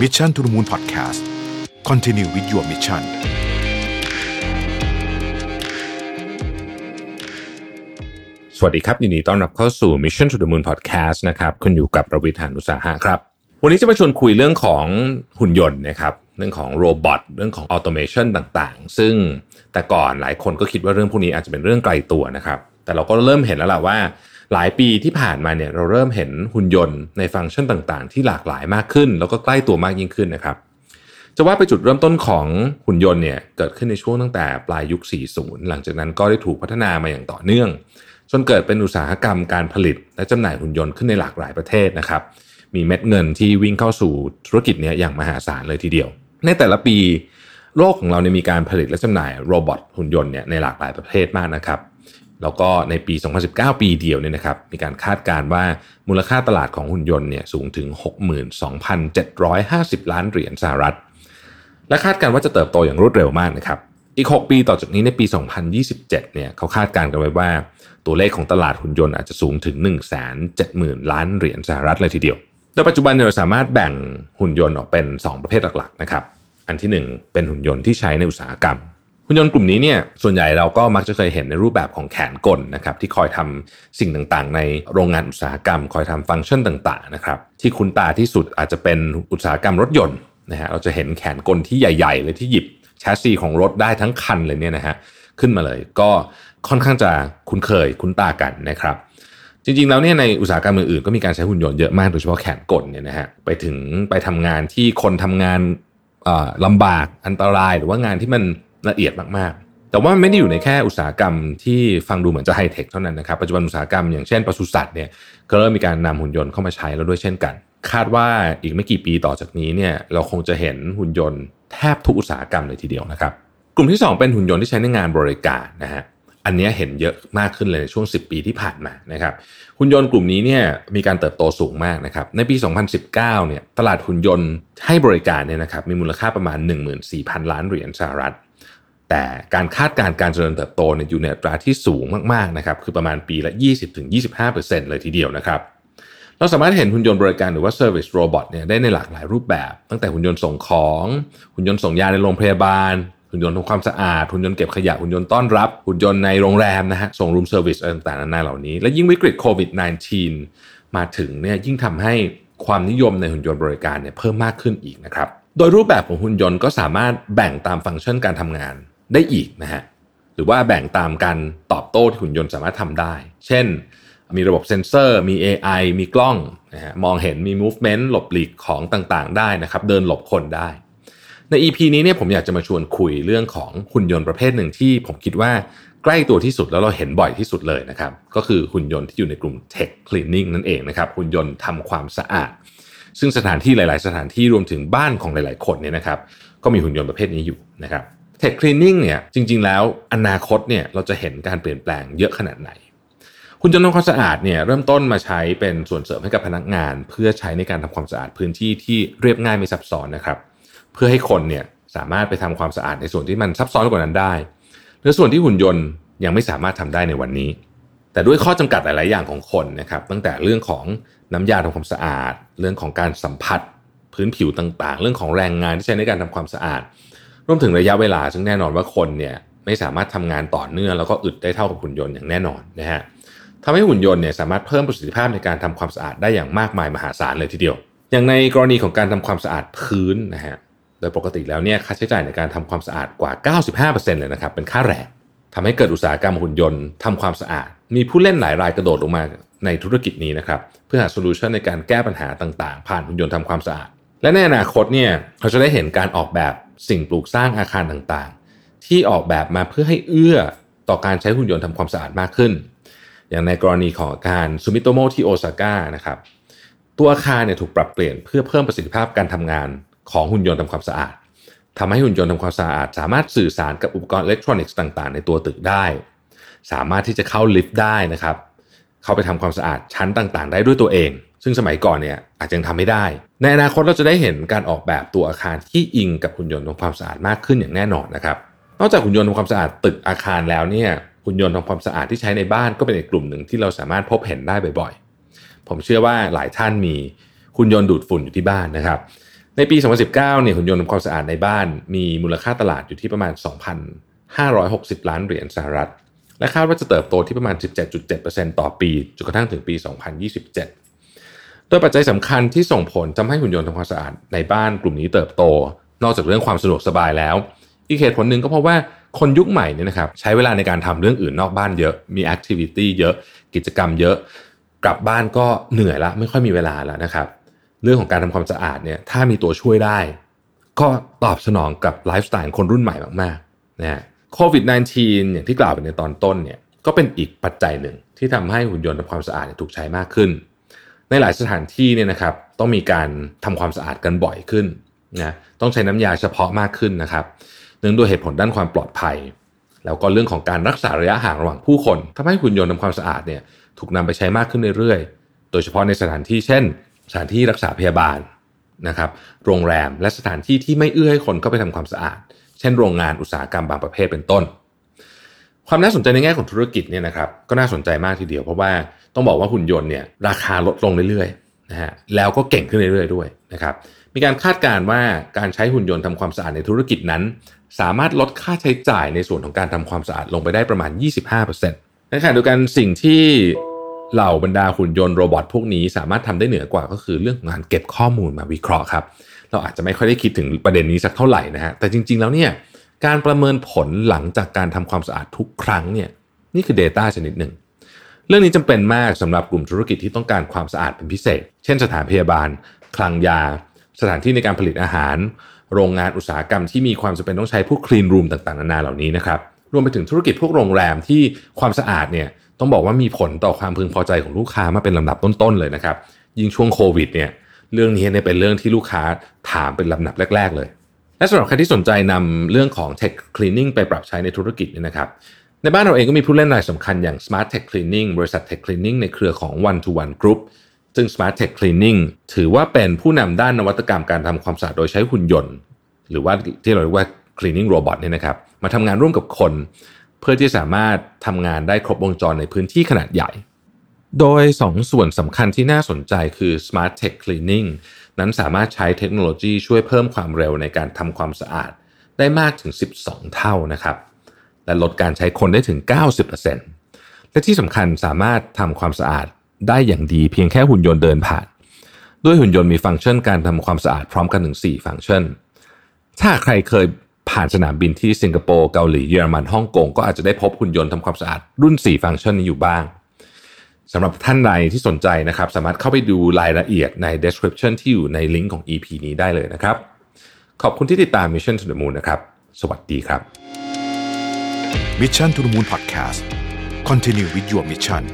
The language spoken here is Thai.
Mission to the Moon Podcast Continue with your mission สวัสดีครับ ยินดีต้อนรับเข้าสู่ Mission to the Moon Podcast นะครับคุณอยู่กับประวิทยานุสาหะครับ วันนี้จะมาชวนคุยเรื่องของหุ่นยนต์นะครับ เรื่องของโรบอทเรื่องของออโตเมชันต่างๆ ซึ่งแต่ก่อนหลายคนก็คิดว่าเรื่องพวกนี้อาจจะเป็นเรื่องไกลตัวนะครับ แต่เราก็เริ่มเห็นแล้วล่ะว่า หลายปีที่ผ่านมาเนี่ยเราเริ่มเห็นหุ่นยนต์ในฟังก์ชันต่างๆ ที่หลากหลายมากขึ้น แล้วก็ใกล้ตัวมากยิ่งขึ้นนะครับ จะว่าไปจุดเริ่มต้นของหุ่นยนต์เนี่ยเกิดขึ้นในช่วงตั้งแต่ปลายยุค 40 หลังจากนั้นก็ได้ถูกพัฒนามาอย่างต่อเนื่อง จนเกิดเป็นอุตสาหกรรมการผลิต และจำหน่ายหุ่นยนต์ขึ้นในหลากหลายประเทศนะครับ มีเม็ดเงินที่วิ่งเข้าสู่ธุรกิจนี้อย่างมหาศาลเลยทีเดียว ในแต่ละปีโลกของเราเนี่ยมีการผลิตและจำหน่ายโรบอทหุ่นยนต์เนี่ยในหลากหลายประเทศมากนะครับ แล้วก็ในปี 2019 ปีเดียวเนี่ยนะครับ มีการคาดการณ์ว่ามูลค่าตลาดของหุ่นยนต์เนี่ยสูงถึง 62,750 ล้านเหรียญสหรัฐ และคาดการณ์ว่าจะเติบโตอย่างรวดเร็วมากนะครับ อีก 6 ปีต่อจากนี้ในปี 2027 เนี่ยเขาคาดการณ์กันไว้ว่า ตัวเลขของตลาดหุ่นยนต์อาจจะสูงถึง 170,000 ล้านเหรียญสหรัฐเลยทีเดียว โดยปัจจุบันเนี่ยเราสามารถแบ่งหุ่นยนต์ออกเป็น 2 ประเภทหลักๆนะครับ อันที่ 1 เป็นหุ่นยนต์ที่ใช้ในอุตสาหกรรม หุ่นยนต์กลุ่มนี้เนี่ยส่วนใหญ่เราก็มักจะเคยเห็นในรูปแบบของแขนกลนะครับที่คอยทำสิ่งต่างๆ ในโรงงานอุตสาหกรรม คอยทำฟังก์ชันต่างๆนะครับที่คุ้นตาที่สุดอาจจะเป็นอุตสาหกรรมรถยนต์นะฮะเราจะเห็นแขนกลที่ใหญ่ๆเลยที่หยิบแชสซีของรถได้ทั้งคันเลยเนี่ยนะฮะขึ้นมาเลยก็ค่อนข้างจะคุ้นเคยคุ้นตากันนะครับ จริงๆแล้วเนี่ยในอุตสาหกรรมอื่นๆก็มีการใช้หุ่นยนต์เยอะมากโดยเฉพาะแขนกลเนี่ยนะฮะไปถึงไปทำงานที่คนทำงานลำบากอันตรายหรือว่างานที่มัน ละเอียดมากๆ แต่ว่าไม่ได้อยู่ในแค่อุตสาหกรรมที่ฟังดูเหมือนจะไฮเทคเท่านั้นนะครับ ปัจจุบันอุตสาหกรรมอย่างเช่นปศุสัตว์เนี่ยก็เริ่มมีการนำหุ่นยนต์เข้ามาใช้แล้วด้วยเช่นกัน คาดว่าอีกไม่กี่ปีต่อจากนี้เนี่ยเราคงจะเห็นหุ่นยนต์แทบทุกอุตสาหกรรมเลยทีเดียวนะครับ กลุ่มที่ 2 เป็นหุ่นยนต์ที่ใช้ในงานบริการนะฮะอันนี้เห็นเยอะมากขึ้นเลยในช่วง 10 ปีที่ผ่านมานะครับหุ่นยนต์กลุ่มนี้เนี่ยมีการเติบโตสูงมากนะครับในปี 2019เนี่ยตลาดหุ่นยนต์ให้บริการเนี่ยนะครับมีมูลค่าประมาณ 14,000 ล้านเหรียญสหรัฐ แต่การคาดการณ์การเจริญเติบโตเนี่ยอยู่ในอัตราที่สูงมากๆนะครับคือประมาณปีละ 20-25%เลยทีเดียวนะครับเราสามารถเห็นหุ่นยนต์บริการหรือว่า Service Robot เนี่ยได้ในหลากหลายรูปแบบ ตั้งแต่หุ่นยนต์ส่งของ หุ่นยนต์ส่งยาในโรงพยาบาล หุ่นยนต์ทำความสะอาด หุ่นยนต์เก็บขยะ หุ่นยนต์ต้อนรับ หุ่นยนต์ในโรงแรมนะฮะ ส่ง room service อะไรต่างๆนานาเหล่านี้ และยิ่งวิกฤตโควิด -19 มาถึงเนี่ยยิ่งทำให้ความนิยมในหุ่นยนต์บริการเนี่ยเพิ่มมากขึ้นอีกนะครับ โดยรูปแบบของหุ่นยนต์ก็สามารถแบ่งตามฟังก์ชันการทำงาน ได้อีกนะฮะหรือว่าแบ่งตามการตอบโต้ที่หุ่นยนต์สามารถทำได้ เช่น มีระบบเซ็นเซอร์ มี AI มีกล้องนะฮะมองเห็นมี movement หลบหลีกของต่างๆ ได้นะครับเดินหลบคนได้ ใน EP นี้เนี่ยผมอยากจะมาชวนคุยเรื่องของหุ่นยนต์ประเภทหนึ่งที่ผมคิดว่าใกล้ตัวที่สุดแล้วเราเห็นบ่อยที่สุดเลยนะครับก็คือหุ่นยนต์ที่อยู่ในกลุ่ม Tech Cleaning นั่นเองนะครับหุ่นยนต์ทำความสะอาด ซึ่งสถานที่หลาย ๆ สถานที่รวมถึงบ้านของหลาย ๆ คนเนี่ยนะครับก็มีหุ่นยนต์ประเภทนี้อยู่นะครับ Tech Cleaning เนี่ยจริง ๆ แล้วอนาคตเนี่ยเราจะเห็นการเปลี่ยนแปลงเยอะขนาดไหนหุ่นยนต์ทำความสะอาดเนี่ยเริ่มต้นมาใช้เป็นส่วนเสริมให้กับพนักงาน เพื่อใช้ในการทำความสะอาดพื้นที่ที่เรียบง่ายไม่ซับซ้อนนะครับ เพื่อให้คนเนี่ยสามารถไปทำความสะอาดในส่วนที่มันซับซ้อนกว่านั้นได้หรือส่วนที่หุ่นยนต์ยังไม่สามารถทำได้ในวันนี้ แต่ด้วยข้อจำกัดหลาย ๆ อย่างของคนนะครับตั้งแต่เรื่องของน้ำยาทำความสะอาด เรื่องของการสัมผัส พื้นผิวต่าง ๆ เรื่องของแรงงานที่ใช้ในการทำความสะอาด รวมถึงระยะเวลา ซึ่งแน่นอนว่าคนเนี่ยไม่สามารถทำงานต่อเนื่องแล้วก็อึดได้เท่ากับหุ่นยนต์อย่างแน่นอนนะฮะทำให้หุ่นยนต์เนี่ยสามารถเพิ่มประสิทธิภาพในการทำความสะอาดได้อย่างมากมายมหาศาลเลยทีเดียว อย่างในกรณีของการทำความสะอาดพื้นนะฮะโดยปกติแล้วเนี่ยค่าใช้จ่ายในการทำความสะอาดกว่า 95%เลยนะครับเป็นค่าแรงทำให้เกิดอุตสาหกรรมหุ่นยนต์ทำความสะอาด มีผู้เล่นหลายรายกระโดดลงมาในธุรกิจนี้นะครับเพื่อหา solution ในการแก้ปัญหาต่างๆ ผ่านหุ่นยนต์ทำความสะอาด และในอนาคตเนี่ยเราจะได้เห็นการออกแบบ สิ่งปลูกสร้างอาคารต่างๆ ที่ออกแบบมาเพื่อให้เอื้อต่อการใช้หุ่นยนต์ทำความสะอาดมากขึ้น อย่างในกรณีของอาคารซูมิโตโมที่โอซาก้านะครับตัวอาคารเนี่ยถูกปรับเปลี่ยนเพื่อเพิ่มประสิทธิภาพการทำงานของหุ่นยนต์ทำความสะอาดทำให้หุ่นยนต์ทำความสะอาด สามารถสื่อสารกับอุปกรณ์อิเล็กทรอนิกส์ต่างๆ ในตัวตึกได้ สามารถที่จะเข้าลิฟต์ได้นะครับ เข้าไปทำความสะอาดชั้นต่างๆ ได้ด้วยตัวเอง ซึ่งสมัยก่อนเนี่ยอาจจะยังทำไม่ได้ ในอนาคตเราจะได้เห็นการออกแบบตัวอาคารที่อิงกับหุ่นยนต์ทำความสะอาดมากขึ้นอย่างแน่นอนนะครับ นอกจากหุ่นยนต์ทำความสะอาดตึกอาคารแล้วเนี่ยหุ่นยนต์ทำความสะอาดที่ใช้ในบ้านก็เป็นอีกกลุ่มหนึ่งที่เราสามารถพบเห็นได้บ่อยๆ ผมเชื่อว่าหลายท่านมีหุ่นยนต์ดูดฝุ่นอยู่ที่บ้านนะครับ ในปี 2019 เนี่ยหุ่นยนต์ทำความสะอาดในบ้าน มีมูลค่าตลาดอยู่ที่ประมาณ 2,560 ล้านเหรียญสหรัฐ และคาดว่าจะเติบโตที่ประมาณ 17.7%ต่อปีจนกระทั่งถึงปี 2027 โดยปัจจัยสำคัญที่ส่งผลทำให้หุ่นยนต์ทำความสะอาดในบ้านกลุ่มนี้เติบโต นอกจากเรื่องความสะดวกสบายแล้ว อีกเหตุผลหนึ่งก็เพราะว่าคนยุคใหม่เนี่ยนะครับใช้เวลาในการทำเรื่องอื่นนอกบ้านเยอะมีแอคทิวิตี้เยอะกิจกรรมเยอะ กลับบ้านก็เหนื่อยละไม่ค่อยมีเวลาแล้วนะครับ เรื่องของการทำความสะอาดเนี่ยถ้ามีตัวช่วยได้ ก็ตอบสนองกับไลฟ์สไตล์คนรุ่นใหม่มากๆนะโควิด -19 อย่างที่กล่าวไปในตอนต้นเนี่ยก็เป็นอีกปัจจัยหนึ่งที่ทำให้หุ่นยนต์ทำความสะอาดถูกใช้มากขึ้น ในหลายสถานที่เนี่ยนะครับต้องมีการทำความสะอาดกันบ่อยขึ้นนะต้องใช้น้ำยาเฉพาะมากขึ้นนะครับ เนื่องด้วยเหตุผลด้านความปลอดภัย แล้วก็เรื่องของการรักษาระยะห่างระหว่างผู้คนทำให้หุ่นยนต์ทำความสะอาดเนี่ยถูกนำไปใช้มากขึ้นเรื่อยๆ โดยเฉพาะในสถานที่เช่น สถานที่รักษาพยาบาลนะครับโรงแรมและสถานที่ที่ไม่เอื้อให้คนเข้าไปทำความสะอาด เช่น โรงงานอุตสาหกรรมบางประเภทเป็นต้น ความน่าสนใจในแง่ของธุรกิจเนี่ยนะครับก็น่าสนใจมากทีเดียวเพราะว่าต้องบอกว่าหุ่นยนต์เนี่ยราคาลดลงเรื่อยๆนะฮะแล้วก็เก่งขึ้นเรื่อยๆด้วยนะครับมีการคาดการณ์ว่าการใช้หุ่นยนต์ทำความสะอาดในธุรกิจนั้น สามารถลดค่าใช้จ่ายในส่วนของการทำความสะอาดลงไปได้ประมาณ 25%ในขณะเดียวกันสิ่งที่เหล่าบรรดาหุ่นยนต์โรบอทพวกนี้สามารถทำได้เหนือกว่าก็คือเรื่องของการเก็บข้อมูลมาวิเคราะห์ครับเราอาจจะไม่ค่อยได้คิดถึงประเด็นนี้สักเท่าไหร่นะฮะแต่จริง ๆแล้วเนี่ย การประเมินผลหลังจากการทำความสะอาดทุกครั้งเนี่ยนี่คือ Data ชนิดหนึ่ง เรื่องนี้จำเป็นมากสำหรับกลุ่มธุรกิจที่ต้องการความสะอาดเป็นพิเศษ เช่นสถานพยาบาล คลังยา สถานที่ในการผลิตอาหาร โรงงานอุตสาหกรรมที่มีความจำเป็นต้องใช้พวกคลีนรูมต่างๆนานาเหล่านี้นะครับรวมไปถึงธุรกิจพวกโรงแรมที่ความสะอาดเนี่ยต้องบอกว่ามีผลต่อความพึงพอใจของลูกค้ามาเป็นลำดับต้นๆเลยนะครับ ยิ่งช่วงโควิดเนี่ยเรื่องนี้เนี่ยเป็นเรื่องที่ลูกค้าถามเป็นลำดับแรก ๆ เลย และสำหรับใครที่สนใจนำเรื่องของ Tech Cleaning ไปปรับใช้ในธุรกิจเนี่ยนะครับ ในบ้านเราเองก็มีผู้เล่นรายสำคัญอย่าง Smart Tech Cleaning บริษัท Tech Cleaning ในเครือของ One to One Group ซึ่ง Smart Tech Cleaning ถือว่าเป็นผู้นำด้านนวัตกรรมการทำความสะอาดโดยใช้หุ่นยนต์ หรือว่าที่เราเรียกว่า Cleaning Robot เนี่ยนะครับ มาทำงานร่วมกับคน เพื่อที่สามารถทำงานได้ครบวงจรในพื้นที่ขนาดใหญ่ โดย 2 ส่วนสำคัญที่น่าสนใจคือ Smart Tech Cleaning นั้นสามารถใช้เทคโนโลยีช่วยเพิ่มความเร็วในการทำความสะอาด ได้มากถึง 12 เท่านะครับ และลดการใช้คนได้ถึง 90%และที่สำคัญสามารถทำความสะอาดได้อย่างดีเพียงแค่หุ่นยนต์เดินผ่าน ด้วยหุ่นยนต์มีฟังก์ชันการทำความสะอาดพร้อมกันถึง 4 ฟังก์ชัน ถ้าใครเคยผ่านสนามบินที่สิงคโปร์เกาหลีเยอรมันฮ่องกงก็อาจจะได้พบหุ่นยนต์ทำความสะอาดรุ่น 4 ฟังก์ชันนี้อยู่บ้าง สำหรับท่านใดที่สนใจนะครับ สามารถเข้าไปดูรายละเอียดใน description ที่อยู่ในลิงก์ของ EP นี้ได้เลยนะครับ ขอบคุณที่ติดตาม Mission to the Moon นะครับ สวัสดีครับ Mission to the Moon Podcast Continue with your mission